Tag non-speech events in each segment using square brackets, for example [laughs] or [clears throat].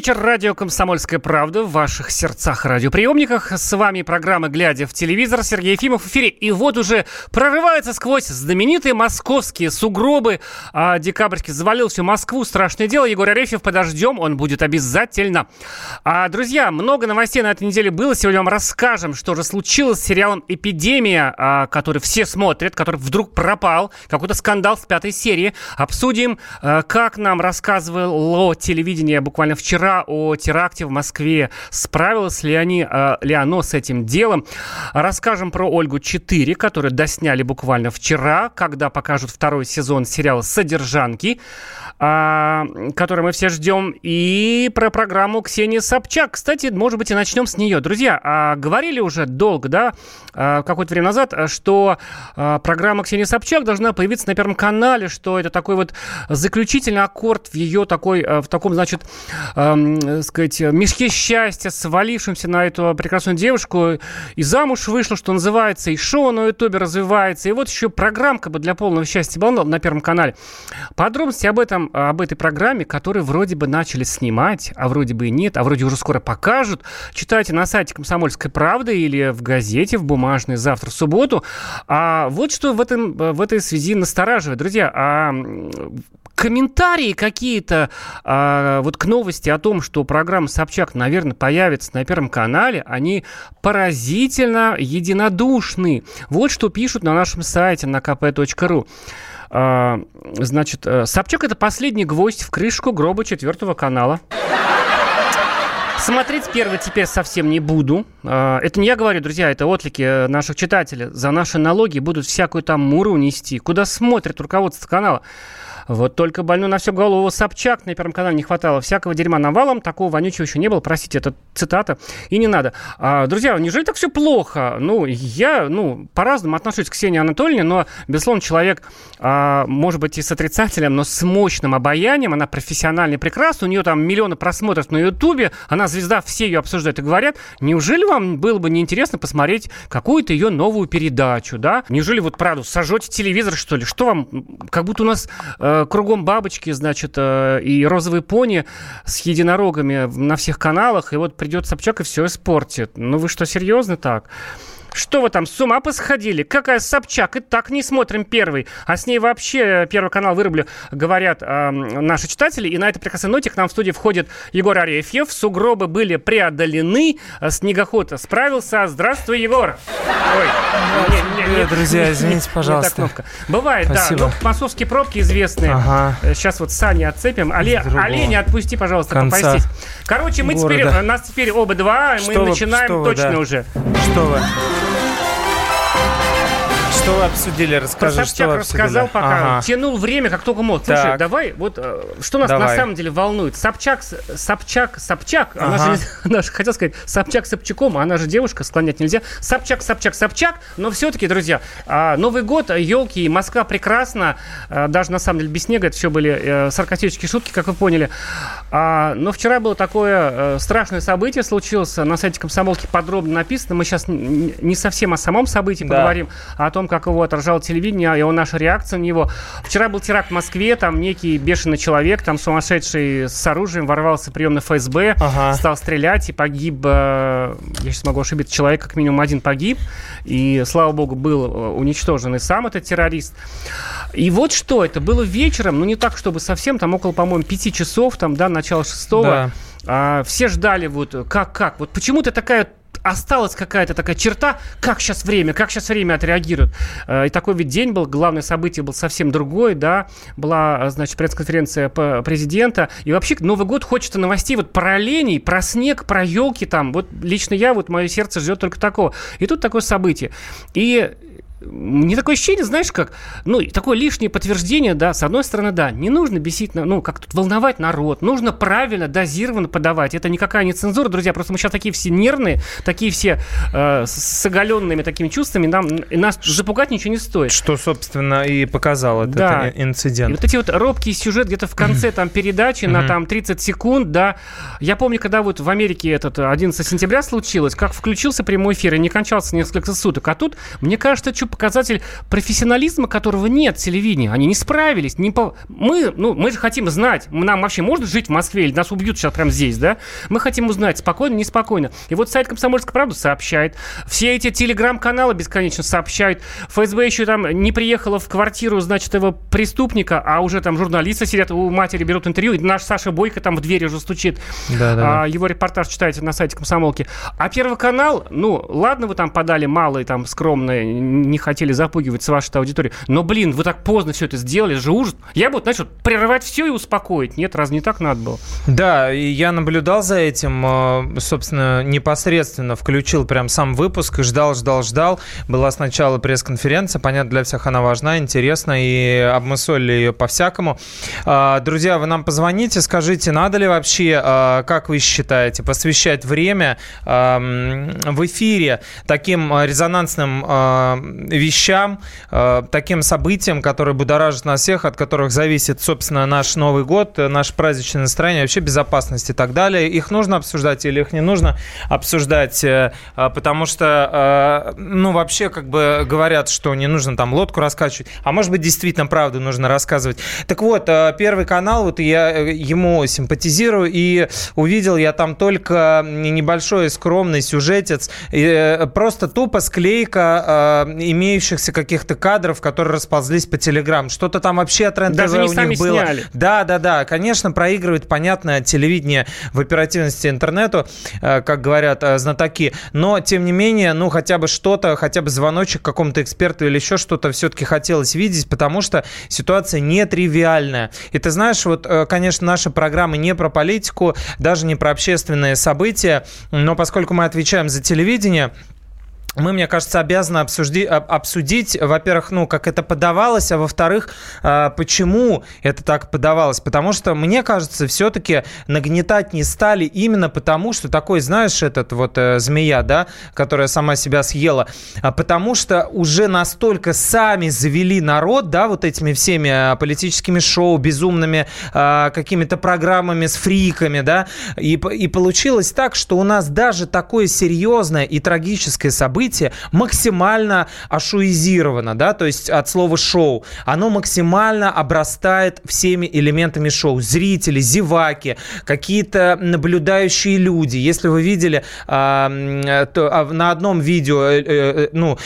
Вечер, радио «Комсомольская правда» в ваших сердцах радиоприемниках. С вами программа «Глядя в телевизор». Сергей Ефимов в эфире. И вот уже прорывается сквозь знаменитые московские сугробы. А, декабрьский завалил всю Москву. Страшное дело. Егор Арефьев подождем. Он будет обязательно. А, друзья, много новостей на этой неделе было. Сегодня вам расскажем, что же случилось с сериалом «Эпидемия», а, который все смотрят, который вдруг пропал. Какой-то скандал с пятой серии. Обсудим, а, как нам рассказывало телевидение буквально вчера о теракте в Москве. Справилось ли, они, э, ли оно с этим делом? Расскажем про Ольгу-4, которую досняли буквально вчера, когда покажут второй сезон сериала «Содержанки», э, который мы все ждем, и про программу Ксении Собчак. Кстати, может быть, и начнем с нее. Друзья, э, говорили уже долго, да, э, какое-то время назад, что программа Ксении Собчак должна появиться на Первом канале, что это такой вот заключительный аккорд в ее такой, э, в таком, значит, э, сказать, мешке счастья, свалившимся на эту прекрасную девушку. И замуж вышла, что называется, и шоу на Ютубе развивается. И вот еще программка бы для полного счастья была на Первом канале. Подробности об этом, об этой программе, которую вроде бы начали снимать, а вроде бы и нет, а вроде уже скоро покажут, читайте на сайте «Комсомольской правды» или в газете, в бумажной, завтра в субботу. А вот что в, этом, в этой связи настораживает. Друзья, а комментарии какие-то а, вот к новости о том, что программа Собчак, наверное, появится на Первом канале, они поразительно единодушны. Вот что пишут на нашем сайте на kp.ru. А, значит, э, Собчак – это последний гвоздь в крышку гроба четвертого канала. Смотреть первый теперь совсем не буду. А, это не я говорю, друзья, это отлики наших читателей. За наши налоги будут всякую там муру нести. Куда смотрит руководство канала? Вот только больной на всю голову Собчак на Первом канале не хватало. Всякого дерьма навалом, такого вонючего еще не было. Простите, это цитата. И не надо. А, друзья, неужели так все плохо? Ну, я, ну, по-разному отношусь к Ксении Анатольевне, но, безусловно, человек, а, может быть, и с отрицателем, но с мощным обаянием. Она профессиональный прекрасна. У нее там миллионы просмотров на Ютубе. Она звезда, все ее обсуждают и говорят. Неужели вам было бы неинтересно посмотреть какую-то ее новую передачу, да? Неужели вот, правда, сожжете телевизор, что ли? Что вам, как будто у нас э, кругом бабочки, значит, э, и розовые пони с единорогами на всех каналах, и вот придет Собчак и все испортит. Ну вы что, серьезно так? Что вы там, с ума посходили? Какая Собчак? И так не смотрим первый. А с ней вообще Первый канал вырублю, говорят э, наши читатели. И на этой прекрасной ноте к нам в студии входит Егор Арефьев. Сугробы были преодолены. Снегоход справился. Здравствуй, Егор. Ой. Не, не, не, друзья, извините, пожалуйста. Бывает, Спасибо. да. Ну, московские пробки известные. Ага. Сейчас вот сани отцепим. Оле, оленя отпусти, пожалуйста, попастись. Короче, мы города. теперь, нас теперь оба два, мы начинаем вы, точно да. уже. Что вы? Что вы обсудили? Расскажи, Про что вы рассказал пока. Ага. Тянул время, как только мог. Слушай, так. давай, вот э, что нас давай. на самом деле волнует. Собчак, Собчак, Собчак, ага. [laughs] она, же, она же, хотел сказать, Собчак Собчаком, она же девушка, склонять нельзя. Собчак, Собчак, Собчак, но все-таки, друзья, а, Новый год, елки, Москва прекрасна, а, даже на самом деле без снега, это все были э, саркастические шутки, как вы поняли. А, но вчера было такое э, страшное событие случилось, на сайте комсомолки подробно написано, мы сейчас не совсем о самом событии да. поговорим, а о том, как его отражало телевидение, и наша реакция на него. Вчера был теракт в Москве, там некий бешеный человек, там сумасшедший с оружием ворвался в приемный ФСБ, ага. стал стрелять и погиб, э, я сейчас могу ошибиться, человек как минимум один погиб, и, слава богу, был э, уничтожен и сам этот террорист. И вот что, это было вечером, ну не так, чтобы совсем, там около, по-моему, пяти часов, там, да, начало шестого. Да. А, все ждали вот как, как. Вот почему-то такая осталась какая-то такая черта, как сейчас время, как сейчас время отреагирует. Э, и такой ведь день был, главное событие был совсем другой, да, была, значит, пресс-конференция президента, и вообще Новый год хочется новостей вот про оленей, про снег, про елки там, вот лично я, вот мое сердце ждет только такого. И тут такое событие. И мне такое ощущение, знаешь, как, ну, такое лишнее подтверждение, да, с одной стороны, да, не нужно бесить, ну, как тут волновать народ, нужно правильно, дозированно подавать. Это никакая не цензура, друзья, просто мы сейчас такие все нервные, такие все э, с оголенными такими чувствами, нам, нас запугать ничего не стоит. Что, собственно, и показал этот да. инцидент. И вот эти вот робкий сюжет где-то в конце там передачи на там 30 секунд, да, я помню, когда вот в Америке этот 11 сентября случилось, как включился прямой эфир и не кончался несколько суток, а тут, мне кажется, что показатель профессионализма, которого нет в телевидении. Они не справились. Не по... Мы, ну, мы же хотим знать, нам вообще можно жить в Москве или нас убьют сейчас прямо здесь, да? Мы хотим узнать, спокойно, неспокойно. И вот сайт «Комсомольская правда» сообщает. Все эти телеграм-каналы бесконечно сообщают. ФСБ еще там не приехала в квартиру, значит, этого преступника, а уже там журналисты сидят у матери, берут интервью. И наш Саша Бойко там в двери уже стучит. Да, да, а, Его репортаж читаете на сайте «Комсомолки». А Первый канал, ну, ладно, вы там подали малые, там, скромные, не хотели запугивать с вашей аудиторией, но, блин, вы так поздно все это сделали, же ужас. Я бы, вот, вот, прерывать все и успокоить. Нет, раз не так надо было. Да, и я наблюдал за этим, э, собственно, непосредственно включил прям сам выпуск и ждал, ждал, ждал. Была сначала пресс-конференция, понятно, для всех она важна, интересна, и обмысолили ее по-всякому. А, друзья, вы нам позвоните, скажите, надо ли вообще, а, как вы считаете, посвящать время в эфире таким резонансным вещам, таким событиям, которые будоражат нас всех, от которых зависит, собственно, наш Новый год, наше праздничное настроение, вообще безопасность и так далее. Их нужно обсуждать или их не нужно обсуждать, э, потому что, ну, вообще, как бы говорят, что не нужно там лодку раскачивать, а может быть, действительно, правду нужно рассказывать. Так вот, э, Первый канал, вот я э, ему симпатизирую, и увидел я там только небольшой скромный сюжетец, э, просто тупо склейка э, имеющихся каких-то кадров, которые расползлись по Телеграм. Что-то там вообще от рен Даже не у них было. Сняли. Да, да, да. Конечно, проигрывает, понятно, телевидение в оперативности интернету, э, как говорят э, знатоки. Но, тем не менее, ну, хотя бы что-то, хотя бы звоночек какому-то эксперту или еще что-то все-таки хотелось видеть, потому что ситуация нетривиальная. И ты знаешь, вот, э, конечно, наши программы не про политику, даже не про общественные события, но поскольку мы отвечаем за телевидение, мы, мне кажется, обязаны обсужди, обсудить, во-первых, ну, как это подавалось, а во-вторых, а, почему это так подавалось. Потому что, мне кажется, все-таки нагнетать не стали именно потому, что такой, знаешь, этот вот э, змея, да, которая сама себя съела, а потому что уже настолько сами завели народ, да, вот этими всеми э, политическими шоу, безумными а, какими-то программами с фриками, да, и, и получилось так, что у нас даже такое серьезное и трагическое событие событие максимально ашуизировано, да, то есть от слова шоу. Оно максимально обрастает всеми элементами шоу. Зрители, зеваки, какие-то наблюдающие люди. Если вы видели а, то, а, на одном видео, э, э, ну,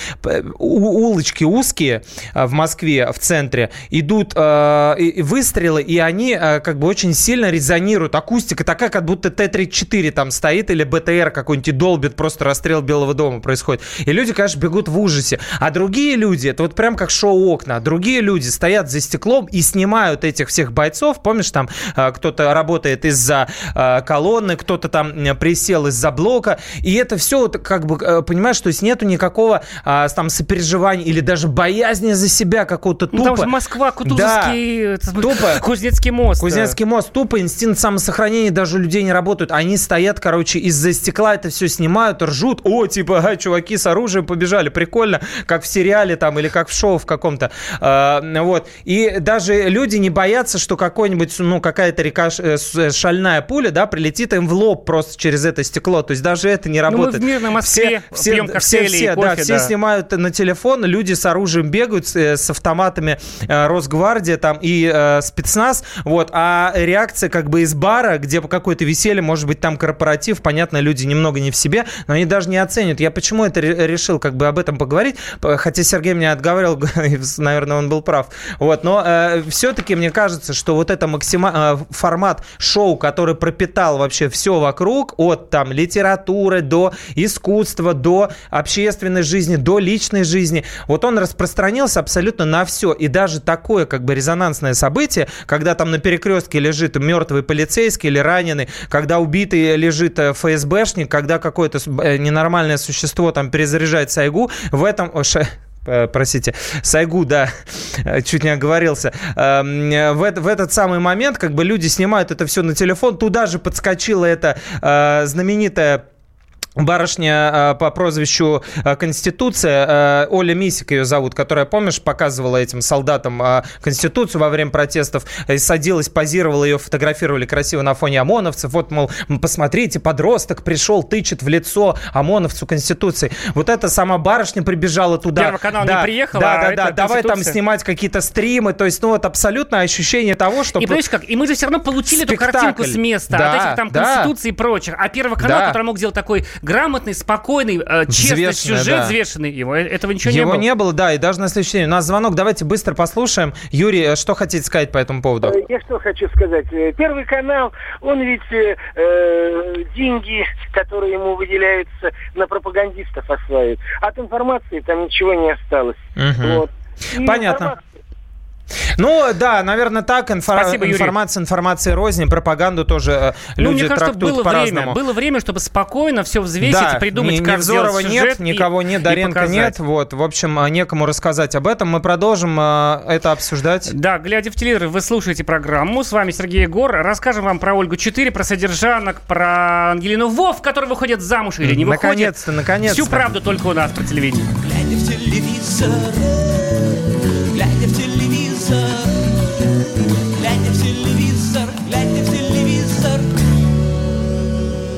улочки узкие а, в Москве, в центре, идут а, выстрелы, и они а, как бы очень сильно резонируют. Акустика такая, как будто Т-34 там стоит или БТР какой-нибудь долбит, просто расстрел Белого дома происходит. И люди, конечно, бегут в ужасе. А другие люди, это вот прям как шоу «Окна», другие люди стоят за стеклом и снимают этих всех бойцов. Помнишь, там э, кто-то работает из-за э, колонны, кто-то там присел из-за блока. И это все, вот, как бы, э, понимаешь, то есть нету никакого там сопереживания или даже боязни за себя какого-то тупо. Ну, там же Москва, Кутузовский, да, тупо, [laughs] Кузнецкий мост. Кузнецкий мост, тупо инстинкт самосохранения даже у людей не работают. Они стоят, короче, из-за стекла это все снимают, ржут. О, типа, а, чуваки, чуваки с оружием побежали. Прикольно, как в сериале там или как в шоу в каком-то. А, вот. И даже люди не боятся, что какой-нибудь, ну, какая-то река, э, э, шальная пуля, да, прилетит им в лоб просто через это стекло. То есть даже это не работает. Ну, мы в мирной Москве все, пьем все, все, кофе, да, все снимают на телефон, люди с оружием бегают, с, э, с автоматами Росгвардия там и спецназ, вот, а реакция как бы из бара, где какое-то веселье, может быть, там корпоратив, понятно, люди немного не в себе, но они даже не оценят. Я почему это решил как бы об этом поговорить, хотя Сергей меня отговаривал, [laughs] наверное, он был прав. Вот, но э, все-таки мне кажется, что вот это максима... Э, формат шоу, который пропитал вообще все вокруг, от там литературы до искусства, до общественной жизни, до личной жизни, вот он распространился абсолютно на все. И даже такое как бы резонансное событие, когда там на перекрестке лежит мертвый полицейский или раненый, когда убитый лежит э, ФСБшник, когда какое-то э, ненормальное существо там перезаряжать Сайгу. В этом э, простите, Сайгу, да, [laughs] чуть не оговорился. Эм, в, в этот самый момент, как бы люди снимают это все на телефон, туда же подскочила эта э, знаменитая барышня э, по прозвищу э, Конституция, э, Оля Мисик ее зовут, которая, помнишь, показывала этим солдатам Конституцию во время протестов, садилась, позировала ее, фотографировали красиво на фоне ОМОНовцев. Вот, мол, посмотрите, подросток пришел, тычет в лицо ОМОНовцу Конституции. Вот эта сама барышня прибежала туда. Первый канал да, не приехал, Да, а да, да, давай там снимать какие-то стримы, то есть, ну вот абсолютно ощущение того, что... И понимаешь как, и мы же все равно получили Спектакль. эту картинку с места, да, от этих там да. Конституций и прочих. А Первый канал, да. который мог сделать такой грамотный, спокойный, э, честный сюжет, да. взвешенный. Его, этого ничего Его не было. Его не было, да, и даже на следующий день. У нас звонок, давайте быстро послушаем. Юрий, э, что хотите сказать по этому поводу? Э, я что хочу сказать. Э, Первый канал, он ведь э, деньги, которые ему выделяются, на пропагандистов осваивает. От информации там ничего не осталось. Угу. Вот. Понятно. Ну, да, наверное, так. Инфор... Спасибо, информация, информация розни, пропаганду тоже э, ну, люди мне кажется, трактуют было по-разному. Время, было время, чтобы спокойно все взвесить да, и придумать, ни, как Невзорова нет, никого нет, Даренко нет. Вот, в общем, э, некому рассказать об этом. Мы продолжим э, это обсуждать. Да, глядя в телевизор, вы слушаете программу. С вами Сергей Егор. Расскажем вам про Ольгу 4, про содержанок, про Ангелину Вов, которая выходит замуж или не выходит. Наконец-то, наконец-то. Всю правду только у нас по телевидению. Глядя в телевизор,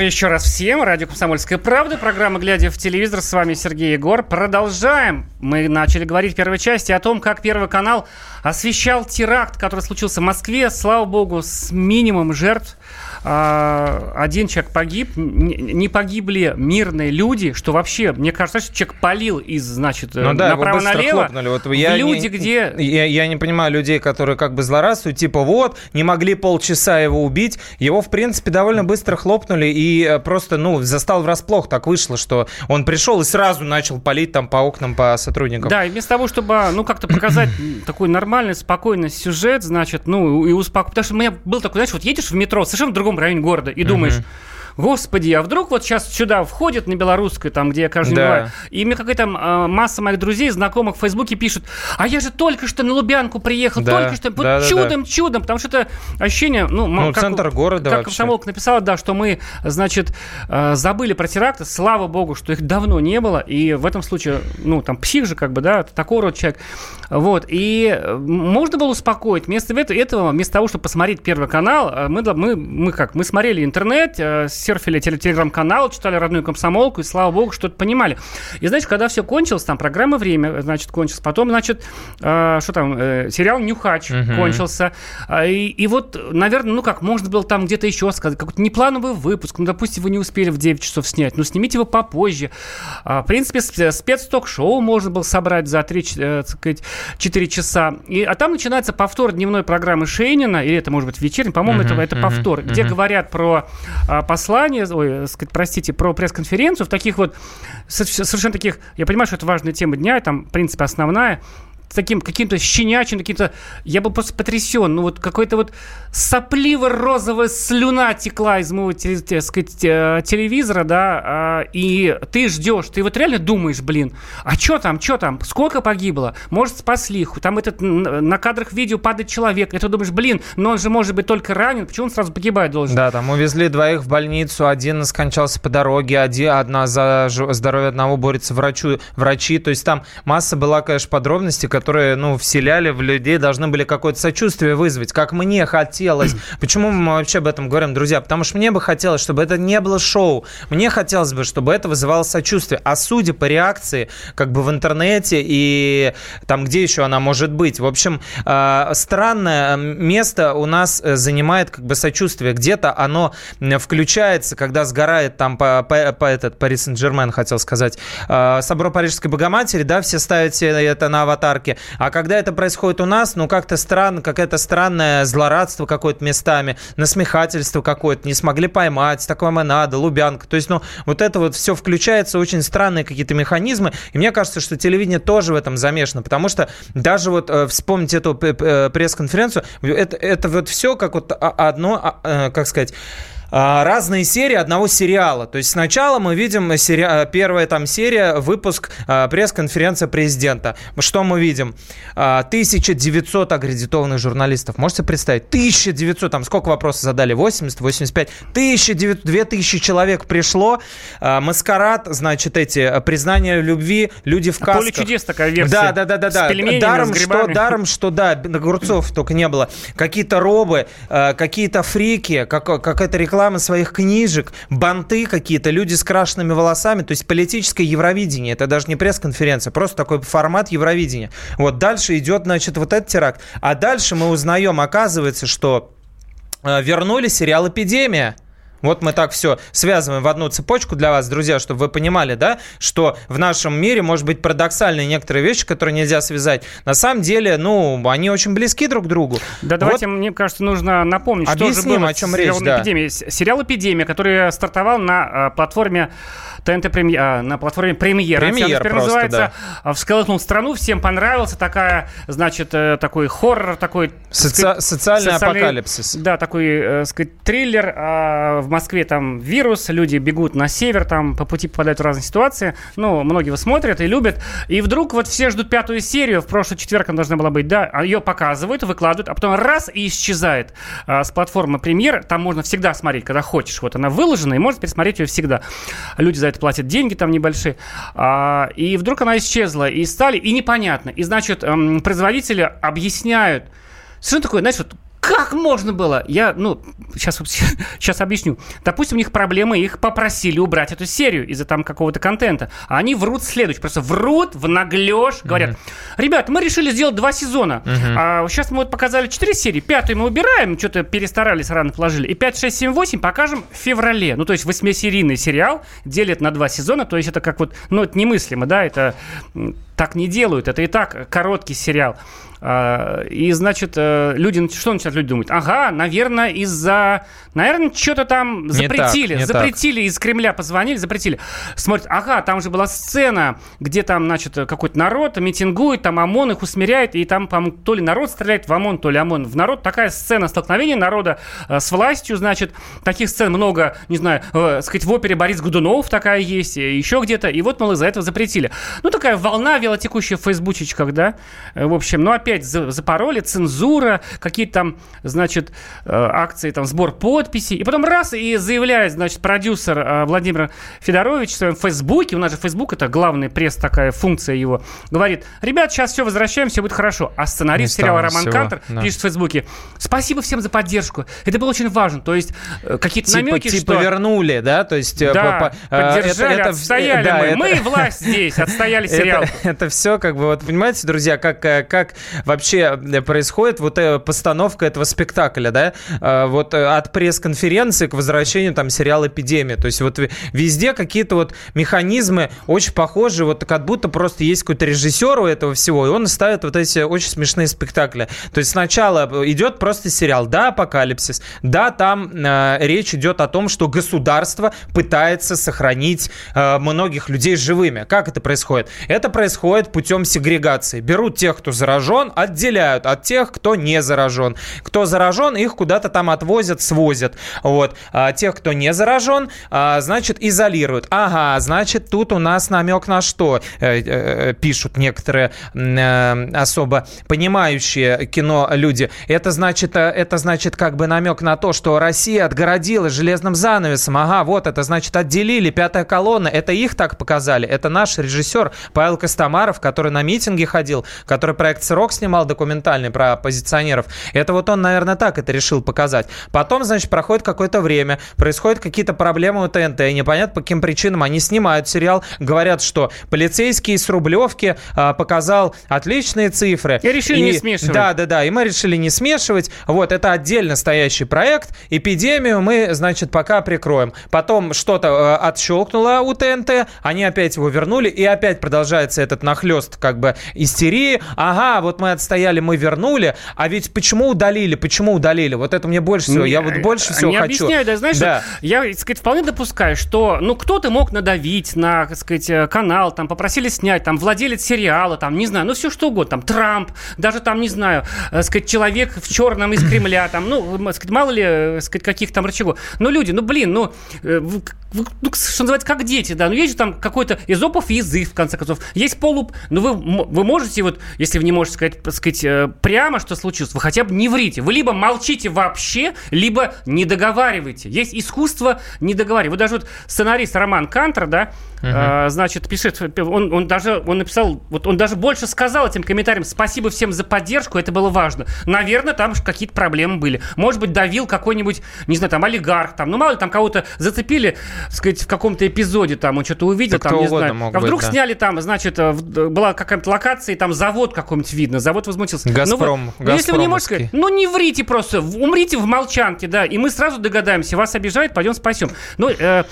Еще раз всем. Радио «Комсомольская правда». Программа «Глядя в телевизор». С вами Сергей Егор. Продолжаем. Мы начали говорить в первой части о том, как Первый канал освещал теракт, который случился в Москве. Слава богу, с минимумом жертв. А, один человек погиб, не погибли мирные люди, что вообще, мне кажется, что человек полил из, значит, ну, да, направо-налево. Вот я люди, не, где... Я, я не понимаю людей, которые как бы злорадствуют, типа вот, не могли полчаса его убить. Его, в принципе, довольно быстро хлопнули и э, просто, ну, застал врасплох. Так вышло, что он пришел и сразу начал палить там по окнам, по сотрудникам. Да, и вместо того, чтобы, ну, как-то показать [clears throat] такой нормальный, спокойный сюжет, значит, ну, и успокоить. Потому что у меня был такой, знаешь, вот едешь в метро, совершенно в другом районе города и думаешь, господи, а вдруг вот сейчас сюда входит на белорусскую, там, где я каждый да. бываю, и мне какая-то э, масса моих друзей, знакомых в Фейсбуке пишут, а я же только что на Лубянку приехал, да. только что, вот да, чудом, да. чудом, потому что это ощущение, ну, ну как, центр города Как комсомолка написала, да, что мы, значит, э, забыли про теракты, слава богу, что их давно не было, и в этом случае, ну, там, псих же, как бы, да, такой род человек, вот, и э, можно было успокоить, вместо этого, вместо того, чтобы посмотреть Первый канал, э, мы, мы, мы как, мы смотрели интернет, серфили телеграм-канал, читали родную комсомолку, и слава богу, что-то понимали. И, знаете, когда все кончилось, там программа «Время», значит, кончилась, потом, значит, э, что там, э, сериал «Нюхач» uh-huh. кончился. А, и, и вот, наверное, ну как, можно было там где-то еще сказать, какой-то неплановый выпуск, ну, допустим, вы не успели в 9 часов снять, ну, снимите его попозже. А, в принципе, спецток-шоу можно было собрать за 3, э, сказать, 4 часа. И, а там начинается повтор дневной программы Шейнина, или это, может быть, вечерний, по-моему, uh-huh, это, это uh-huh, повтор, uh-huh. где говорят про а, послание послание, ой, сказать, простите, про пресс-конференцию в таких вот совершенно таких, я понимаю, что это важная тема дня, там, в принципе, основная, таким каким-то щенячим, каким-то... Я был просто потрясен. Ну, вот какой-то вот сопливо-розовая слюна текла из моего так сказать, э, телевизора, да, а, и ты ждешь, ты вот реально думаешь, блин, а что там, что там, сколько погибло? Может, спасли? Там этот на кадрах видео падает человек, и ты думаешь, блин, но он же может быть только ранен, почему он сразу погибать должен? Да, там увезли двоих в больницу, один скончался по дороге, один, одна за здоровье одного борется врачу, врачи, то есть там масса была, конечно, подробностей, которые, ну, вселяли в людей, должны были какое-то сочувствие вызвать, как мне хотелось. Почему мы вообще об этом говорим, друзья? Потому что мне бы хотелось, чтобы это не было шоу. Мне хотелось бы, чтобы это вызывало сочувствие. А судя по реакции, как бы в интернете и там, где еще она может быть, в общем, э, странное место у нас э, занимает как бы сочувствие. Где-то оно включается, когда сгорает там по, по, по этот Пари Сен-Жермен, хотел сказать, э, собор Парижской Богоматери, да, все ставят это на аватарке. А когда это происходит у нас, ну, как-то странно, какое-то странное злорадство какое-то местами, насмехательство какое-то, не смогли поймать, такое мы надо, Лубянка. То есть, ну, вот это вот все включается, очень странные какие-то механизмы. И мне кажется, что телевидение тоже в этом замешано, потому что даже вот э, вспомнить эту э, пресс-конференцию, это, это вот все как вот одно, а, э, как сказать, разные серии одного сериала. То есть сначала мы видим сери... Первая там серия, выпуск а, пресс-конференция президента. Что мы видим? 1900 а, аккредитованных журналистов. Можете представить? 1900, там сколько вопросов задали? 80, 85? 1900, 2000 человек пришло. Маскарад, значит, эти признания любви, люди в касках. Поле чудес такая версия. Да, да, да, да. да. даром, что, даром, что, да, огурцов только не было. Какие-то робы, какие-то фрики, как, какая-то реклама реклама своих книжек, банты какие-то, люди с крашенными волосами, то есть политическое Евровидение. Это даже не пресс-конференция, просто такой формат Евровидения. Вот дальше идет, значит, вот этот теракт. А дальше мы узнаем, оказывается, что э, вернули сериал «Эпидемия». Вот мы так все связываем в одну цепочку для вас, друзья, чтобы вы понимали, да, что в нашем мире может быть парадоксальные некоторые вещи, которые нельзя связать. На самом деле, ну, они очень близки друг к другу. Да, вот. давайте, мне кажется, нужно напомнить, Объясним, что же было о чем речь, да. Эпидемии. Сериал «Эпидемия», который стартовал на э, платформе ТНТ премьер, а, на платформе премьер. Премьер просто, называется. Да. Всколыхнул страну, всем понравился. Такая, значит, э, такой хоррор, такой... Соци... Сказать, социальный, социальный апокалипсис. Да, такой, э, сказать, триллер. В Москве там вирус, люди бегут на север, там по пути попадают в разные ситуации. Ну, многие его смотрят и любят. И вдруг вот все ждут пятую серию. В прошлый четверг она должна была быть, да. А ее показывают, выкладывают, а потом раз и исчезает а, с платформы премьер. Там можно всегда смотреть, когда хочешь. Вот она выложена, и можно пересмотреть ее всегда. Люди за это платят деньги там небольшие. А, и вдруг она исчезла, и стали, и непонятно. И, значит, эм, производители объясняют, что такое, знаешь, вот как можно было? Я, ну, сейчас, сейчас объясню. Допустим, у них проблемы, их попросили убрать эту серию из-за там какого-то контента. А они врут следующий, просто врут в наглешь, говорят, ребят, мы решили сделать два сезона. А сейчас мы вот показали четыре серии, пятую мы убираем, что-то перестарались, рано положили. И 5, 6, 7, 8 покажем в феврале. Ну, то есть восьмисерийный сериал делят на два сезона, то есть это как вот, ну, это немыслимо, да, это так не делают, это и так короткий сериал. А, и, значит, э, люди, что начинают люди думать? Ага, наверное, из-за... Наверное, что-то там запретили. Не так, не запретили, так. из Кремля позвонили, запретили. Смотрят, ага, там же была сцена, где там, значит, какой-то народ митингует, там ОМОН их усмиряет, и там, по то ли народ стреляет в ОМОН, то ли ОМОН в народ. Такая сцена столкновения народа э, с властью, значит, таких сцен много, не знаю, э, сказать, в опере Борис Годунов такая есть, еще где-то. И вот, мол, из-за этого запретили. Ну, такая волна велотекущая в фейсбучечках, да. В общем, ну, опять опять запороли, цензура, какие-то там, значит, э, акции, там, сбор подписей. И потом раз, и заявляет, значит, продюсер э, Владимир Федорович в своем Фейсбуке, у нас же Фейсбук, это главный пресс, такая функция его, говорит, ребят, сейчас все возвращаем, все будет хорошо. А сценарист сериала Роман всего, Кантер да. пишет в Фейсбуке, спасибо всем за поддержку. Это было очень важно. То есть э, какие-то типа, намеки, типа что... вернули, да? То есть... Да, по, поддержали, это, это, отстояли да, мы. Это... Мы власть здесь, отстояли [laughs] сериал. Это, это все как бы, вот понимаете, друзья, как, как вообще э, происходит вот эта постановка этого спектакля, да, э, вот э, от пресс-конференции к возвращению там сериала «Эпидемия». То есть вот везде какие-то вот механизмы очень похожи, вот как будто просто есть какой-то режиссер у этого всего, и он ставит вот эти очень смешные спектакли. То есть сначала идет просто сериал, да, апокалипсис, да, там э, речь идет о том, что государство пытается сохранить э, многих людей живыми. Как это происходит? Это происходит путем сегрегации. Берут тех, кто заражен, отделяют от тех, кто не заражен. Кто заражен, их куда-то там отвозят, свозят. Вот. А тех, кто не заражен, а, значит, изолируют. Ага, значит, тут у нас намек на что? Э, э, пишут некоторые э, особо понимающие кино люди. Это значит, это значит как бы намек на то, что Россия отгородила железным занавесом. Ага, вот это значит отделили, пятая колонна. Это их так показали. Это наш режиссер Павел Костомаров, который на митинги ходил, который проект «Срок» снимал документальный про оппозиционеров. Это вот он, наверное, так это решил показать. Потом, значит, проходит какое-то время, происходят какие-то проблемы у ТНТ, непонятно по каким причинам они снимают сериал, говорят, что полицейский с Рублевки а, показал отличные цифры. И решили не смешивать. Да, да, да, и мы решили не смешивать. Вот, это отдельно стоящий проект. Эпидемию мы, значит, пока прикроем. Потом что-то э, отщелкнуло у ТНТ, они опять его вернули, и опять продолжается этот нахлест как бы истерии. Ага, вот мы отстояли, мы вернули, а ведь почему удалили, почему удалили? Вот это мне больше всего, я вот больше всего не хочу. объясняю, да, знаешь, Да. я, так сказать, вполне допускаю, что, ну, кто-то мог надавить на, так сказать, э, канал, там, попросили снять, там, владелец сериала, там, не знаю, ну, все что угодно, там, Трамп, даже там, не знаю, э, сказать, человек в черном из Кремля, там, ну, м, сказать, мало ли, э, сказать, каких там рычагов. Ну, люди, ну, блин, ну, э, ну, что называется, как дети, да, ну, есть же там какой-то изопов язык, в конце концов, есть полу, ну, вы, вы можете, вот, если вы не можете сказать, так сказать, э, прямо, что случилось, вы хотя бы не врите, вы либо молчите вообще, либо не договаривайте. Есть искусство не договаривать. Вот даже вот сценарист Роман Кантер, да, э, значит, пишет, он, он даже, он написал, вот он даже больше сказал этим комментариям, спасибо всем за поддержку, это было важно. Наверное, там какие-то проблемы были. Может быть, давил какой-нибудь, не знаю, там, олигарх, там, ну, мало ли, там кого-то зацепили, так сказать, в каком-то эпизоде, там, он что-то увидел, Да там, не знаю. а быть, вдруг да. сняли там, значит, э, в- была какая-то локация, и там завод какой-нибудь видно, завод возмутился. Ну, «Газпром», ну, если вы не можете сказать, ну не врите просто, умрите в молчанке, да, и мы сразу догадаемся, вас обижают, пойдем спасем. Ну, э,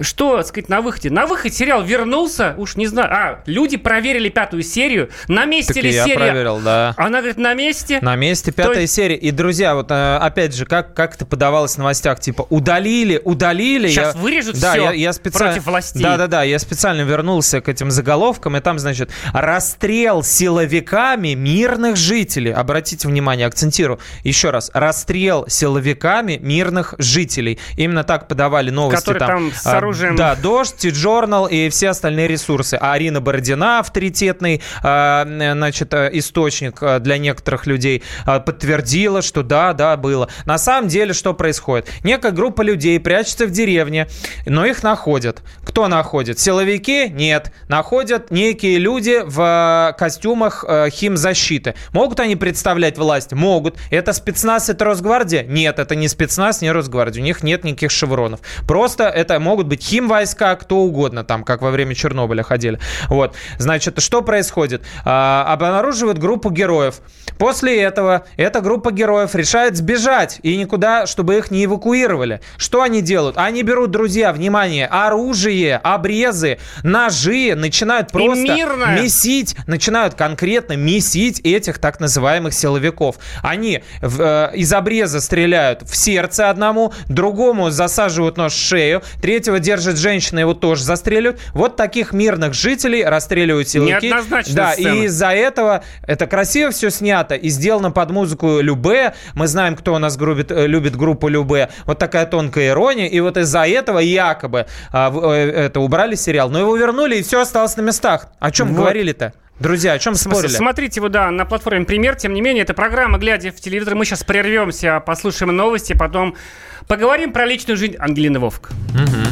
что, так сказать, на выходе? На выходе сериал вернулся, уж не знаю, а, люди проверили пятую серию, на месте Так ли я серия? проверил, да. Она говорит, на месте. На месте пятая есть- серия. И, друзья, вот э, опять же, как, как это подавалось в новостях, типа, удалили, удалили. Щас я, вырежут да, всё я, я специально, против властей. Да-да-да, я специально вернулся к этим заголовкам, и там, значит, расстрел силовиками мирных жителей. Обратите внимание, акцентирую еще раз. Расстрел силовиками мирных жителей. Именно так подавали новости. Которые там с а, оружием. Да, Дождь, T-Journal и все остальные ресурсы. А Арина Бородина, авторитетный а, значит, э, источник э, для некоторых людей, а, подтвердила, что да, да, было. На самом деле, что происходит? Некая группа людей прячется в деревне, но их находят. Кто находит? Силовики? Нет. Находят некие люди в э, костюмах химзащиты. Могут они представлять власть? Могут. Это спецназ, это Росгвардия? Нет, это не спецназ, не Росгвардия. У них нет никаких шевронов. Просто это могут быть химвойска, кто угодно, там, как во время Чернобыля ходили. Вот. Значит, что происходит? А, обнаруживают группу героев. После этого эта группа героев решает сбежать и никуда, чтобы их не эвакуировали. Что они делают? Они берут, друзья, внимание, оружие, обрезы, ножи, начинают просто месить, начинают конкретно месить этих так называемых силовиков. Они в, э, из обреза стреляют в сердце одному, другому засаживают нож в шею, третьего держит женщина, его тоже застреливают. Вот таких мирных жителей расстреливают силовики. Неоднозначная Да, сцена. и из-за этого это красиво все снято и сделано под музыку Любе. Мы знаем, кто у нас грубит- э, любит группу Любе. Вот такая тонкая ирония. И вот из-за этого якобы а, э, это убрали сериал. Но его вернули, и все осталось на местах. О чем Вот. говорили-то? Друзья, о чем спорили? Смотрите вот, да, на платформе «Пример». Тем не менее, это программа «Глядя в телевизор». Мы сейчас прервемся, послушаем новости, потом поговорим про личную жизнь Ангелины Вовк. В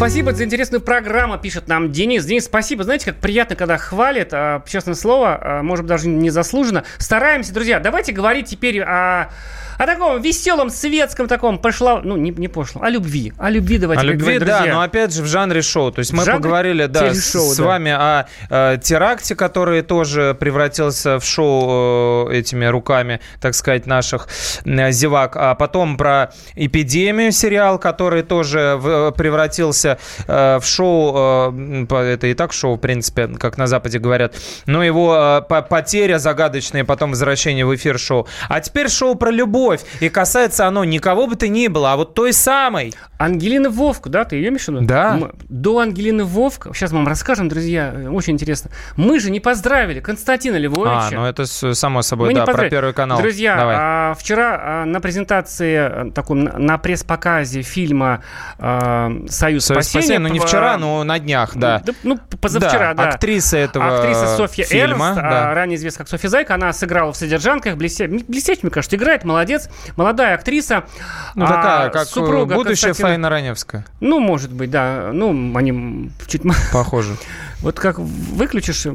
Спасибо за интересную программу, пишет нам Денис. Денис, спасибо. Знаете, как приятно, когда хвалят, а, честное слово, а, может даже незаслуженно. Стараемся, друзья, давайте говорить теперь о о таком веселом, светском таком пошло, ну, не, не пошло, о любви. О любви давайте О любви, говорить, да, но опять же в жанре шоу. То есть мы жанре поговорили, да, с да. вами о э, теракте, который тоже превратился в шоу э, этими руками, так сказать, наших э, зевак. А потом про эпидемию сериал, который тоже в- превратился в шоу, это и так шоу, в принципе, как на Западе говорят. Но его по- потеря загадочная, потом возвращение в эфир шоу. А теперь шоу про любовь. И касается оно никого бы то ни было, а вот той самой. Ангелина Вовк, да, ты ее имеешь в виду? Да. До Ангелины Вовк, сейчас мы вам расскажем, друзья, э, очень интересно. Мы же не поздравили Константина Львовича. А, ну это само собой, Мы да, про. Первый канал. Друзья, Давай. а, вчера а, на презентации, а, таком, на- пресс-показе фильма а, «Союз, Союз спасения», спасения, ну не вчера, но на днях, да. ну, позавчера, да. актриса этого Актриса Софья фильма, Эрнст, да. а, ранее известна как Софья Зайка, она сыграла в «Содержанках», блестя... блестяще, мне кажется, играет, молодец, молодая актриса. Ну, А, такая, как супруга будущая Константина- Фаина Раневская. Ну, может быть, да. Ну, они чуть... Похоже. [laughs] Вот как выключишь,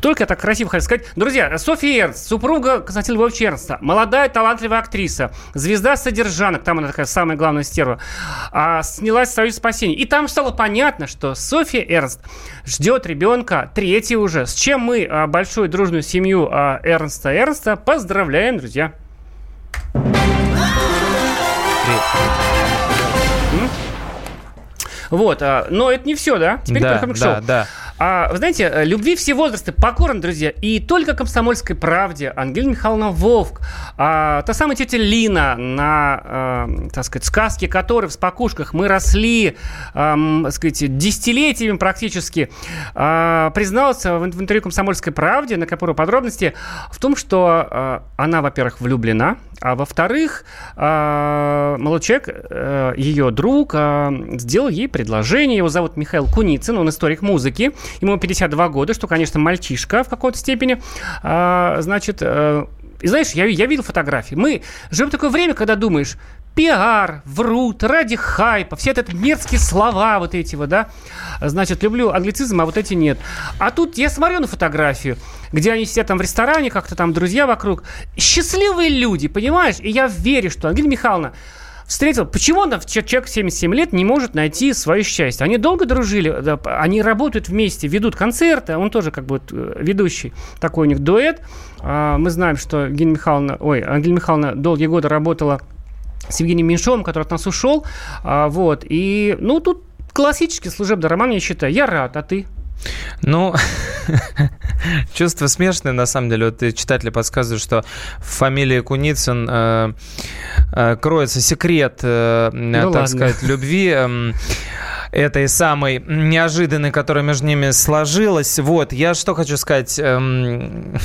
только так красиво хочу сказать. Друзья, Софья Эрнст, супруга Константина Львовича Эрнста, молодая талантливая актриса, звезда содержанок, там она такая самая главная стерва, а, снялась в «Союз спасения». И там стало понятно, что Софья Эрнст ждет ребенка, третий уже, с чем мы а, большую дружную семью а, Эрнста Эрнста поздравляем, друзья. Вот, а, но это не все, да? Теперь да, к да, да. А, вы знаете, э, любви все возрасты покорны, друзья. И только комсомольской правде Ангелина Михайловна Вовк, а, та самая тетя Лина, на, а, так сказать, сказке которой в спокушках мы росли, ам, так сказать, десятилетиями практически, а, призналась в, в интервью комсомольской правде, на которой подробности, в том, что а, она, во-первых, влюблена, а во-вторых, а, молодой человек, э, ее друг, а, сделал ей предложение. Его зовут Михаил Куницын, он историк музыки. Ему 52 года, что, конечно, мальчишка в какой-то степени. А, Значит, э, и знаешь, я, я видел фотографии. Мы живем в такое время, когда думаешь, пиар, врут, ради хайпа, все это мерзкие слова вот эти вот, да. Значит, люблю англицизм, а вот эти нет. А тут я смотрю на фотографию, где они сидят там в ресторане, как-то там друзья вокруг. Счастливые люди, понимаешь? И я верю, что Ангелина Михайловна встретил. Почему он, че- человек в 77 лет, не может найти свое счастье? Они долго дружили, они работают вместе, ведут концерты, он тоже как бы э, ведущий, такой у них дуэт. А, Мы знаем, что Евгения Михайловна, ой, Ангелина Михайловна долгие годы работала с Евгением Меньшовым, который от нас ушел. А, вот. И, ну, тут классический служебный роман, я считаю. Я рад, а ты? Ну, [laughs] чувство смешное, на самом деле. Вот читатели подсказывают, что в фамилии Куницын э, э, кроется секрет, э, так ладно. сказать, любви. эм, этой самой неожиданной, которая между ними сложилась. Вот, я что хочу сказать... эм,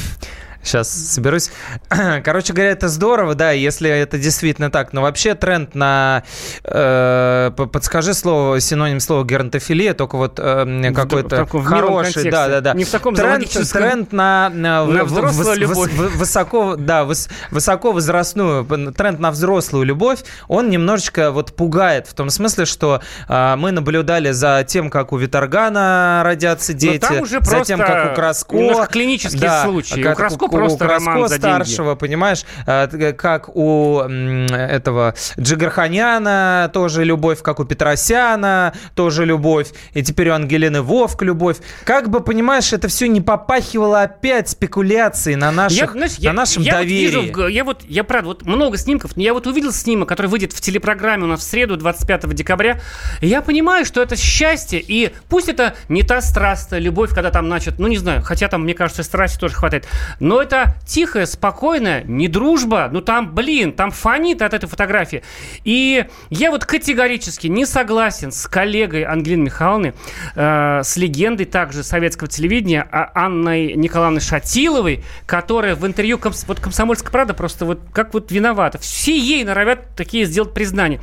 Сейчас соберусь. [clears throat] Короче говоря, это здорово, да, если это действительно так. Но вообще тренд на... э, подскажи слово, синоним слова геронтофилия, только вот э, какой-то хороший, да, да, да. Не в таком тренд, тренд на, на, На взрослую выс- любовь. выс- высоко, да, выс- высоко возрастную, тренд на взрослую любовь, он немножечко вот пугает в том смысле, что а, мы наблюдали за тем, как у Виторгана родятся дети, там уже за тем, как у Краско, клинические случаи. У как Краско просто роман за деньги. старшего, понимаешь, а, т- как у этого Джигарханяна тоже любовь, как у Петросяна тоже любовь, и теперь у Ангелины Вовк любовь. Как бы, понимаешь, это все не попахивало опять спекуляцией на, наших, знаешь, на нашем я вот доверии. вижу в г- я вот, я правда, вот много снимков, но я вот увидел снимок, который выйдет в телепрограмме у нас в среду, 25 декабря, и я понимаю, что это счастье, и пусть это не та страстная любовь, когда там, значит, ну не знаю, хотя там, мне кажется, страсти тоже хватает, но то это тихая, спокойная, не дружба, ну там, блин, там фонит от этой фотографии. И я вот категорически не согласен с коллегой Ангелины Михайловны, э, с легендой также советского телевидения а Анной Николаевной Шатиловой, которая в интервью комс- вот «Комсомольская правда» просто вот как вот виновата. Все ей норовят такие сделать признания.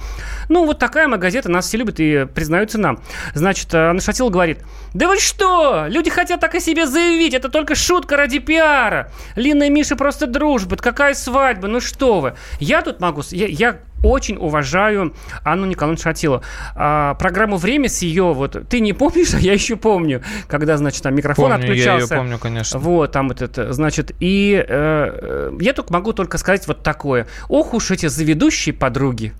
Ну, вот такая моя газета, нас все любят и признаются нам. Значит, э, Анна Шатилова говорит, да вы что, люди хотят так о себе заявить, это только шутка ради пиара. Лина и Миша просто дружба, это какая свадьба, ну что вы. Я тут могу, я, я очень уважаю Анну Николаевну Шатилову. А, программу «Время» с ее, вот, ты не помнишь, [laughs] а я еще помню, когда, значит, там микрофон Помню, отключался. я ее помню, конечно. Вот, там вот это, значит, и э, я только могу только сказать вот такое. Ох уж эти заведущие подруги.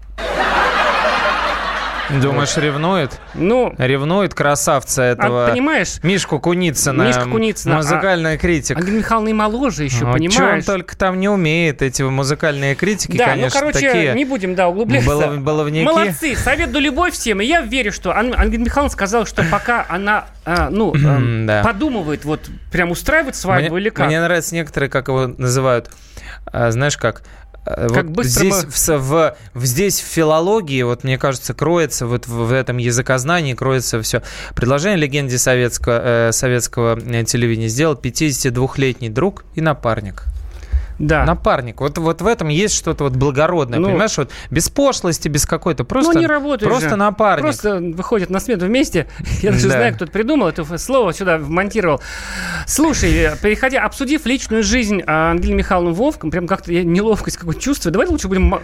Думаешь, ревнует? Ну, Ревнует красавца этого. а, понимаешь, Мишку Куницына. Мишка Куницына, Музыкальная критика. Ангелина Михайловна и моложе еще, Ну, понимаешь? он только там не умеет, эти музыкальные критики, да, конечно, ну, короче, такие. не будем, да, углубляться. балов- баловники. Молодцы, советую любовь всем. И я верю, что Ан- Ангелина Михайловна сказала, что пока она, а, ну, [clears throat] Да. подумывает, вот, прям устраивать свадьбу мне, или как. Мне нравятся некоторые, как его называют, а, знаешь как? А, Как вот быстро здесь, мы- в, в- здесь в филологии, вот мне кажется, кроется вот в, в этом языкознании, кроется все. Предложение легенде советского, э, советского э, телевидения сделал 52-летний друг и напарник. Да. Напарник. Вот, вот в этом есть что-то вот благородное, Ну, понимаешь? Вот без пошлости, без какой-то. Просто, ну, не работает Просто же. напарник. Просто выходят на смену вместе. [laughs] Я даже Да. знаю, кто придумал, это слово сюда вмонтировал. Слушай, переходя, обсудив личную жизнь а, Ангелины Михайловны Вовком, прям как-то я неловкость какое-то чувствую. Давай лучше будем,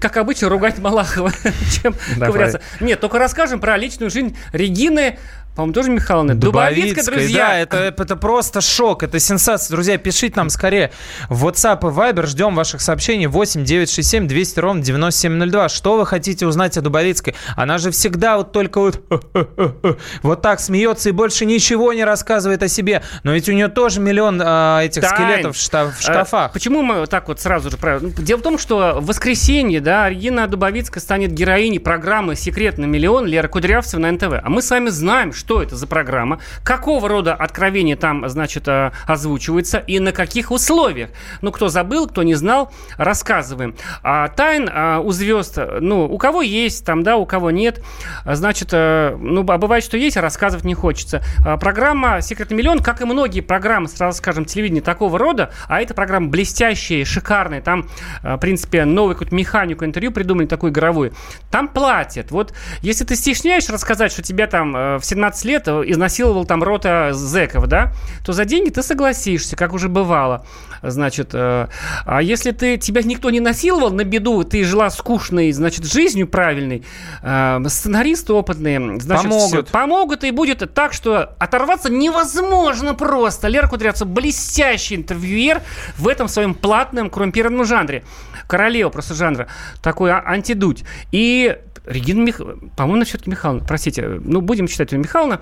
как обычно, ругать Малахова, [laughs] чем Давай. ковыряться. Нет, только расскажем про личную жизнь Регины, по-моему, тоже Михайловны. Дубовицкая, друзья. Да, это, это просто шок, это сенсация. Друзья, пишите нам скорее в WhatsApp и Viber. Ждем ваших сообщений 8 967 200 ровно 9702. Что вы хотите узнать о Дубовицкой? Она же всегда вот только вот, [laughs] вот так смеется и больше ничего не рассказывает о себе. Но ведь у нее тоже миллион а, этих Тайн. скелетов в, шта- в шкафах. А, Почему мы вот так вот сразу же... ну, Дело в том, что в воскресенье, да, Регина Дубовицкая станет героиней программы «Секрет на миллион» Лера Кудрявцева на НТВ. А мы с вами знаем, что это за программа, какого рода откровения там, значит, э, озвучивается и на каких условиях. Ну, кто забыл, кто не знал, рассказываем. А тайн а, у звезд, ну, у кого есть там, да, у кого нет. Значит, э, ну, а бывает, что есть, а рассказывать не хочется. А, Программа «Секрет на миллион», как и многие программы, сразу скажем, телевидения такого рода, а эта программа блестящая, шикарная, там, э, в принципе, новую какую-то механику интервью придумали, такую игровую, там платят. Вот если ты стесняешь рассказать, что тебя там в 17 лет э, изнасиловал там рота зэков, да, то за деньги ты согласишься, как уже бывало. Значит, э, а если ты, тебя никто не насиловал на беду, ты жила скучной, значит, жизнью правильной, э, сценаристы опытные, значит, Помогут. всё, помогут, и будет так, что оторваться невозможно просто. Лера Кудрявцева блестящий интервьюер в этом своем платном коррумпированном жанре. Королева просто жанра. Такой а- антидуть. И Регина Мих... По-моему, все-таки Михайловна. Простите. Ну, будем читать ее Михайловна.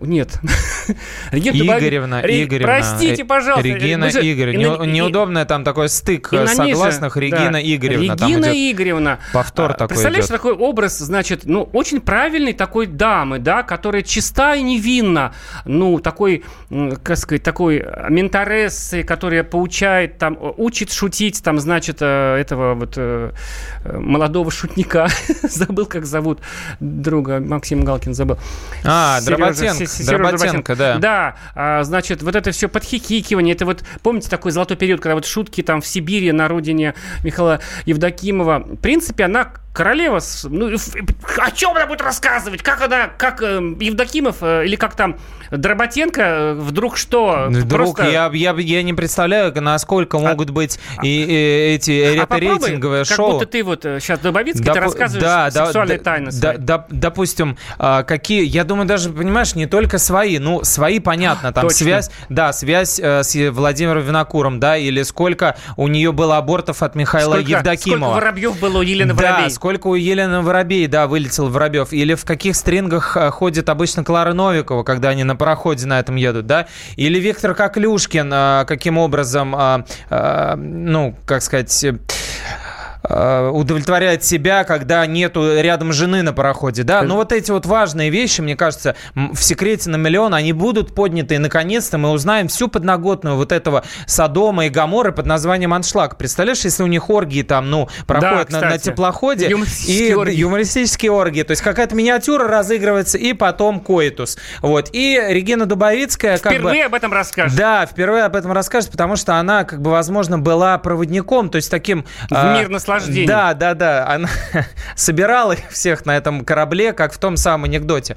Нет. [laughs] Регина Игоревна, Ре- Игоревна. Простите, пожалуйста. Регина же- Игоревна. и Неудобно там такой стык и согласных. да, Регина Игоревна. Там Регина идет Игоревна. повтор А, такой Представляешь, идет. такой образ, значит, ну, очень правильной такой дамы, да, которая чиста и невинна. Ну, такой, как сказать, такой ментарессы, которая поучает, там, учит шутить, там, значит, э, этого вот э, э, молодого шутника. [laughs] Забыл, как зовут друга, Максим Галкин забыл. А, Сережа- Дроботенко, Сережа Дроботенко, да. Да, а, значит, вот это все подхихикивание, это вот, помните, такой золотой период, когда вот шутки там в Сибири, на родине Михаила Евдокимова. В принципе, она королева, ну, о чем она будет рассказывать? Как она, как э, Евдокимов э, или как там Дроботенко э, вдруг что? Друг, Просто- я, я, я не представляю, насколько могут быть и, и эти А рейтинговые как шоу. будто ты вот сейчас Дубовицкий, ты Допу- рассказываешь да, сексуальные да, тайны да, свои. да, допустим, а, какие, я думаю, даже, понимаешь, не только свои, ну, свои, понятно, там Точно. связь, да, связь э, с Владимиром Винокуром, да, или сколько у нее было абортов от Михаила сколько, Евдокимова. сколько воробьев было у Елены да, Воробей? Сколько у Елены Воробей, да, вылетел Воробьев. Или в каких стрингах а, ходит обычно Клара Новикова, когда они на пароходе на этом едут, да? Или Виктор Коклюшкин, а, каким образом, а, ну, как сказать... э, э, удовлетворяет себя, когда нету рядом жены на пароходе, да. Но вот эти вот важные вещи, мне кажется, в секрете на миллион, они будут подняты, и наконец-то мы узнаем всю подноготную вот этого Содома и Гаморы под названием Аншлаг. Представляешь, если у них оргии там, ну, проходят на, на кстати. теплоходе, и Юмористические оргии. юмористические оргии, то есть какая-то миниатюра разыгрывается, и потом коитус. Вот. И Регина Дубовицкая как бы... Впервые об этом расскажешь. Да, впервые об этом расскажет, потому что она, как бы, возможно, была проводником, то есть таким... В мир наслаждений. Да, да, да. Она [laughs] собирала их всех на этом корабле, как в том самом анекдоте.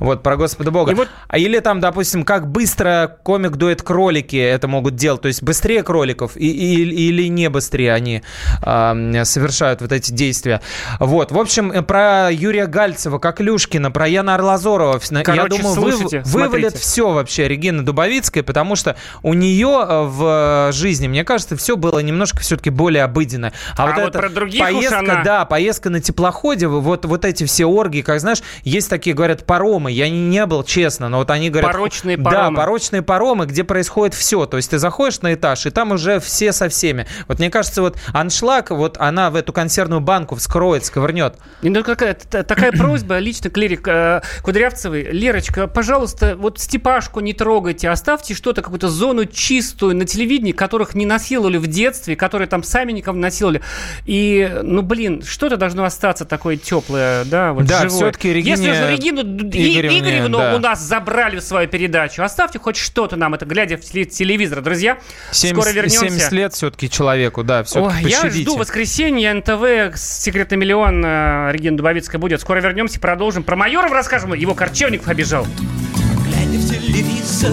Вот, про Господа Бога. И вот- А или там, допустим, как быстро комик-дуэт кролики это могут делать. То есть быстрее кроликов и, и- или не быстрее они а, совершают вот эти действия. Вот. В общем, э, про Юрия Гальцева, как Люшкина, про Яна Орлазорова. Я Короче, думаю, вы- слушайте, вывалят смотрите. все вообще Регина Дубовицкая, потому что у нее э, в жизни, мне кажется, все было немножко все-таки более обыденно. А вот, вот эта про других уж поездка, она- да, поездка на теплоходе, вот, вот эти все оргии, как знаешь, есть такие, говорят, паромы. Я не, не был, честно, но вот они говорят... Порочные Да, паромы. порочные паромы, где происходит все. То есть ты заходишь на этаж, и там уже все со всеми. Вот мне кажется, вот аншлаг, вот она в эту консервную банку вскроет, сковырнет. Ну, какая, такая просьба [clears throat] лично к Лере э, Кудрявцевой. Лерочка, пожалуйста, вот Степашку не трогайте, оставьте что-то, какую-то зону чистую на телевидении, которых не насиловали в детстве, которые там сами никого не насиловали. И, ну, блин, что-то должно остаться такое теплое, да, вот Да, живое. всё-таки Регине Если уже Регину Игоревне, Игоревну да. у нас забрали в свою передачу, оставьте хоть что-то нам, это глядя в теле- телевизор, друзья. 70, Скоро вернемся. 70 лет все-таки человеку, да, все-таки Ой, я жду воскресенье, НТВ, «Секретный миллион», э, Регина Дубовицкая будет. Скоро вернемся, продолжим. Про Майорова расскажем, его Корчевников обижал. Глядя в телевизор,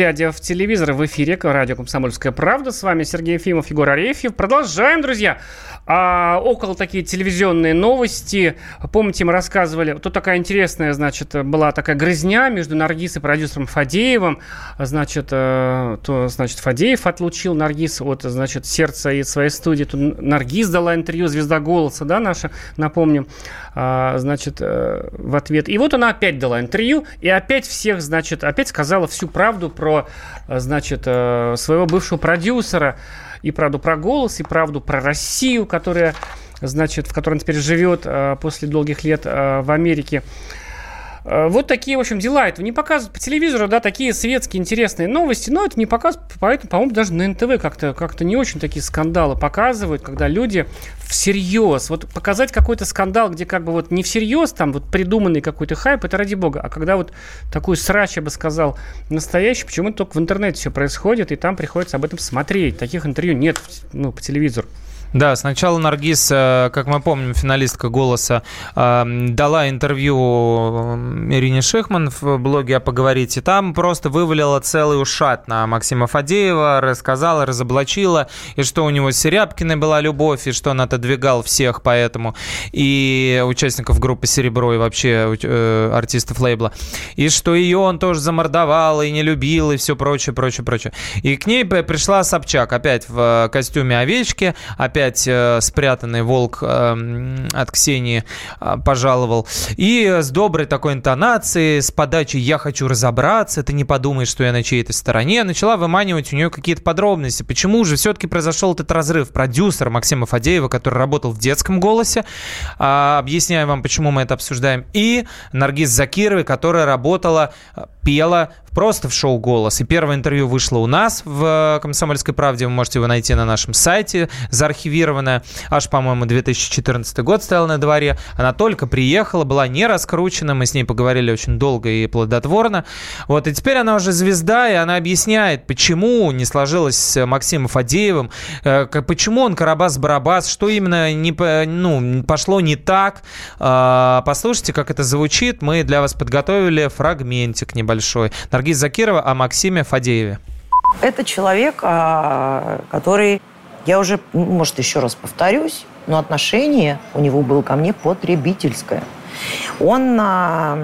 Глядя в телевизор в эфире радио «Комсомольская правда», с вами Сергей Ефимов, Егор Арефьев. Продолжаем, друзья. А, около такие телевизионные новости. Помните, мы рассказывали, тут такая интересная, значит, была такая грызня между Наргиз и продюсером Фадеевым. Значит, э, то, значит, Фадеев отлучил Наргиз от, значит, сердца и своей студии. Тут Наргиз дала интервью «Звезда голоса», да, наша, напомним, а, значит, э, в ответ. И вот она опять дала интервью, и опять всех, значит, опять сказала всю правду про, э, значит, э, своего бывшего продюсера, и правду про голос, и правду про Россию, которая, значит, в которой он теперь живет э, после долгих лет в Америке. Э, Вот такие, в общем, дела. Это не показывают по телевизору, да, такие светские интересные новости, но это не показывают, поэтому, по-моему, даже на НТВ как-то как не очень такие скандалы показывают, когда люди всерьез, вот показать какой-то скандал, где как бы вот не всерьез, там вот придуманный какой-то хайп, это ради бога, а когда вот такой срач, я бы сказал, настоящий, почему-то только в интернете все происходит, и там приходится об этом смотреть. Таких интервью нет, ну, по телевизору. Да, сначала Наргиз, э, как мы помним, финалистка «Голоса», э, дала интервью э, Ирине Шихман в блоге «А поговорите». Там просто вывалила целый ушат на Максима Фадеева, рассказала, разоблачила, и что у него с Серябкиной была любовь, и что он отодвигал всех поэтому, и участников группы «Серебро», и вообще артистов лейбла, и что ее он тоже замордовал, и не любил, и все прочее, прочее, прочее. И к ней пришла Собчак опять в костюме овечки, опять опять э, спрятанный волк э, от Ксении э, пожаловал. И с доброй такой интонацией, с подачей «я хочу разобраться», ты не подумай, что я на чьей-то стороне, начала выманивать у нее какие-то подробности. Почему же все-таки произошел этот разрыв? Продюсер Максима Фадеева, который работал в детском голосе, э, объясняю вам, почему мы это обсуждаем, и Наргиз Закировой, которая работала, пела просто в шоу «Голос». И первое интервью вышло у нас в э, «Комсомольской правде». Вы можете его найти на нашем сайте, заархивированное. Аж, по-моему, 2014 год стоял на дворе. Она только приехала, была не раскручена. Мы с ней поговорили очень долго и плодотворно. Вот, и теперь она уже звезда, и она объясняет, почему не сложилось с Максимом Фадеевым, э, почему он Карабас-Барабас, что именно не, ну, пошло не так. А, послушайте, как это звучит. Мы для вас подготовили фрагментик небольшой. Наргиз Закирова о Максиме Фадееве. Это человек, а, который, я уже, ну, может, еще раз повторюсь, но отношение у него было ко мне потребительское. Он а,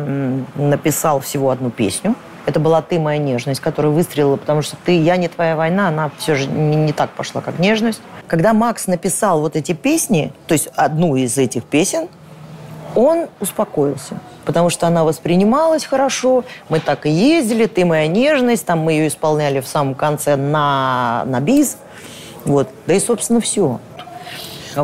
написал всего одну песню. Это была «Ты моя нежность», которая выстрелила, потому что «Ты, я не твоя война», она все же не, не так пошла, как «Нежность». Когда Макс написал вот эти песни, то есть одну из этих песен, он успокоился потому что она воспринималась хорошо. Мы так и ездили, ты моя нежность, там мы ее исполняли в самом конце на, на бис. Вот. Да и, собственно, все.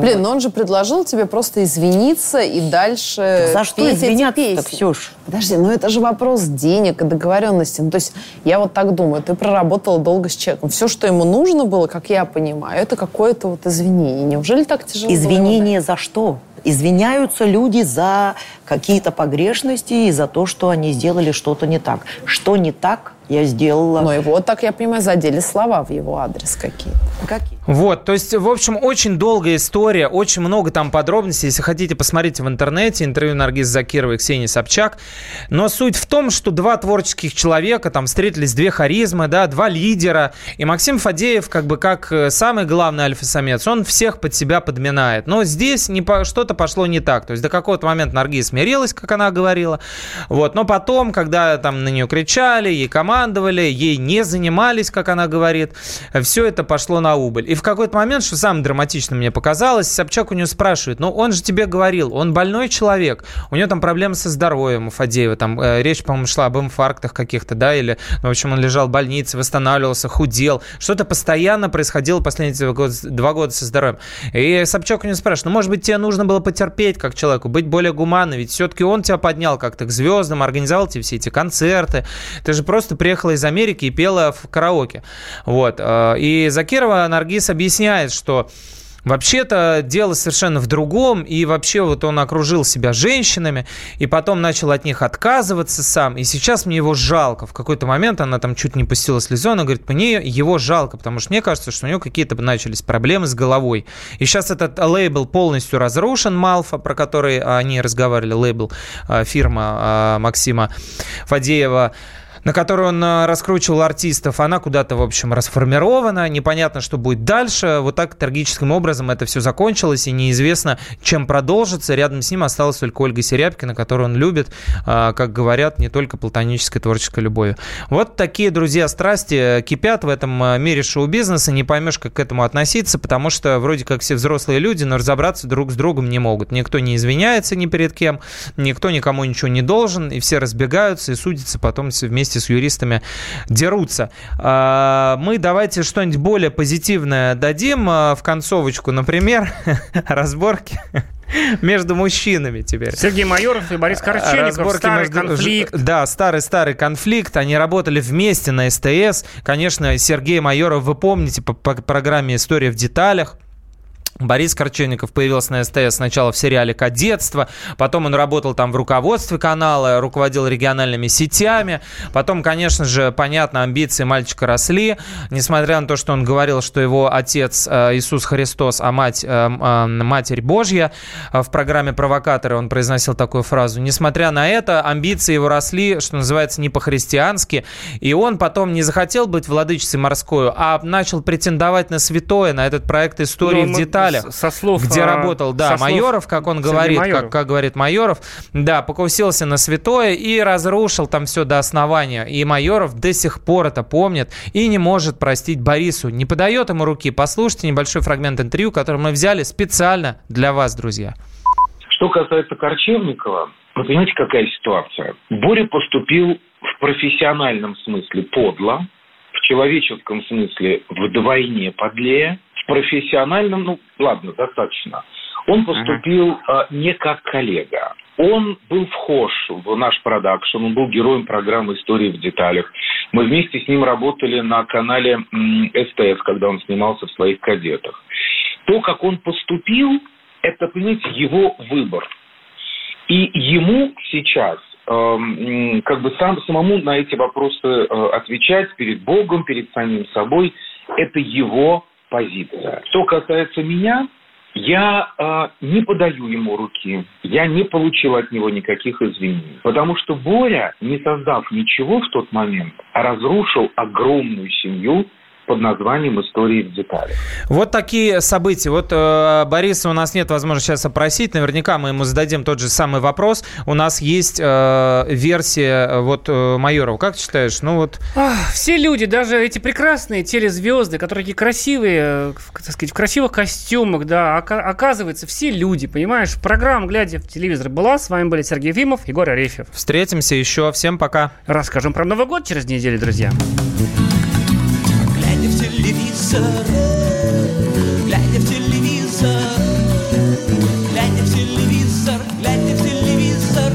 Блин, вот. но он же предложил тебе просто извиниться и дальше за что петь извиняться эти песни. Ксюш? Подожди, ну это же вопрос денег и договоренности. Ну, то есть я вот так думаю, ты проработала долго с человеком. Все, что ему нужно было, как я понимаю, это какое-то вот извинение. Неужели так тяжело Извинение за что? Извиняются люди за какие-то погрешности и за то, что они сделали что-то не так. Что не так, я сделала. Но его, так я понимаю, задели слова в его адрес какие-то. Какие? Вот, то есть, в общем, очень долгая история, очень много там подробностей. Если хотите, посмотрите в интернете интервью Наргиз Закировой и Ксении Собчак. Но суть в том, что два творческих человека, там встретились две харизмы, да, два лидера. И Максим Фадеев, как бы как э, самый главный альфа-самец, он всех под себя подминает. Но здесь не по, что-то пошло не так. То есть до какого-то момента Наргиз смирилась, как она говорила. Вот, но потом, когда там на нее кричали, ей команда командовали, ей не занимались, как она говорит. Все это пошло на убыль. И в какой-то момент, что самое драматичное мне показалось, Собчак у нее спрашивает, ну он же тебе говорил, он больной человек, у него там проблемы со здоровьем у Фадеева, там э, речь, по-моему, шла об инфарктах каких-то, да, или, ну, в общем, он лежал в больнице, восстанавливался, худел, что-то постоянно происходило последние два года, со здоровьем. И Собчак у нее спрашивает, ну, может быть, тебе нужно было потерпеть как человеку, быть более гуманным, ведь все-таки он тебя поднял как-то к звездам, организовал тебе все эти концерты, ты же просто приехала из Америки и пела в караоке. Вот. Э, и Закирова Наргиз объясняет, что Вообще-то дело совершенно в другом, и вообще вот он окружил себя женщинами, и потом начал от них отказываться сам, и сейчас мне его жалко. В какой-то момент она там чуть не пустила слезу, она говорит, мне его жалко, потому что мне кажется, что у него какие-то начались проблемы с головой. И сейчас этот лейбл полностью разрушен, Малфа, про который они разговаривали, лейбл, э, фирма э, Максима Фадеева, на которой он э, раскручивал артистов, она куда-то, в общем, расформирована. Непонятно, что будет дальше. Вот так трагическим образом это все закончилось, и неизвестно, чем продолжится. Рядом с ним осталась только Ольга Серябкина, которую он любит, а, как говорят, не только платонической творческой любовью. Вот такие, друзья, страсти кипят в этом э, мире шоу-бизнеса. Не поймешь, как к этому относиться, потому что вроде как все взрослые люди, но разобраться друг с другом не могут. Никто не извиняется ни перед кем, никто никому ничего не должен, и все разбегаются и судятся потом вместе вместе с юристами дерутся. А, мы давайте что-нибудь более позитивное дадим а, в концовочку, например, [laughs] разборки между мужчинами теперь. Сергей Майоров и Борис Корченников. Разборки старый между... конфликт. Да, старый-старый конфликт. Они работали вместе на СТС. Конечно, Сергей Майоров, вы помните по, по программе «История в деталях». Борис Корчевников появился на СТС сначала в сериале «Кадетство», потом он работал там в руководстве канала, руководил региональными сетями, потом, конечно же, понятно, амбиции мальчика росли, несмотря на то, что он говорил, что его отец э, Иисус Христос, а мать э, э, Матерь Божья, в программе «Провокаторы» он произносил такую фразу. Несмотря на это, амбиции его росли, что называется, не по-христиански, и он потом не захотел быть владычицей морской, а начал претендовать на святое, на этот проект «Истории Ну, в мы деталях» со слов, где а, работал, да, Майоров, как он говорит, как, как говорит Майоров, да, покусился на святое и разрушил там все до основания. И Майоров до сих пор это помнит и не может простить Борису, не подает ему руки. Послушайте небольшой фрагмент интервью, который мы взяли специально для вас, друзья. Что касается Корчевникова, вы понимаете, какая ситуация? Боря поступил в профессиональном смысле подло, в человеческом смысле вдвойне подлее, в профессиональном, ну ладно, достаточно. Он поступил э, не как коллега. Он был вхож в наш продакшн, он был героем программы «Истории в деталях». Мы вместе с ним работали на канале СТС, когда он снимался в своих кадетах. То, как он поступил, это, понимаете, его выбор. И ему сейчас как бы сам, самому на эти вопросы э, отвечать перед Богом, перед самим собой, это его позиция. Что касается меня, я э, не подаю ему руки, я не получил от него никаких извинений. Потому что Боря, не создав ничего в тот момент, разрушил огромную семью под названием «Истории в деталях». Вот такие события. Вот э, Бориса у нас нет возможности сейчас опросить. Наверняка мы ему зададим тот же самый вопрос. У нас есть э, версия э, вот э, Майорова. Как ты считаешь? Ну вот... Ах, все люди, даже эти прекрасные телезвезды, которые такие красивые, э, в, так сказать, в красивых костюмах, да, ока- оказывается, все люди, понимаешь? Программа «Глядя в телевизор» была. С вами были Сергей Ефимов, Егор Арефьев. Встретимся еще. Всем пока. Расскажем про Новый год через неделю, друзья. Глядя в телевизор, глядя в телевизор, глядя в телевизор, глядя в телевизор.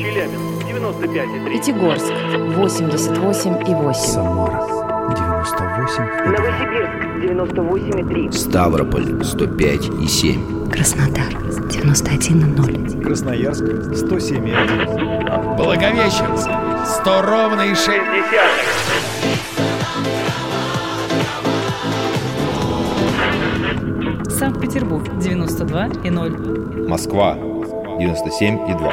Челябинск, 95,3. Пятигорск 88,8. Самара, 98. Новосибирск 98,3. Ставрополь 105 и 7. Краснодар 91,0. Красноярск, 107,1. Благовещенск 100 ровно и 6 Санкт-Петербург 92 и 0. Москва 97 и 2.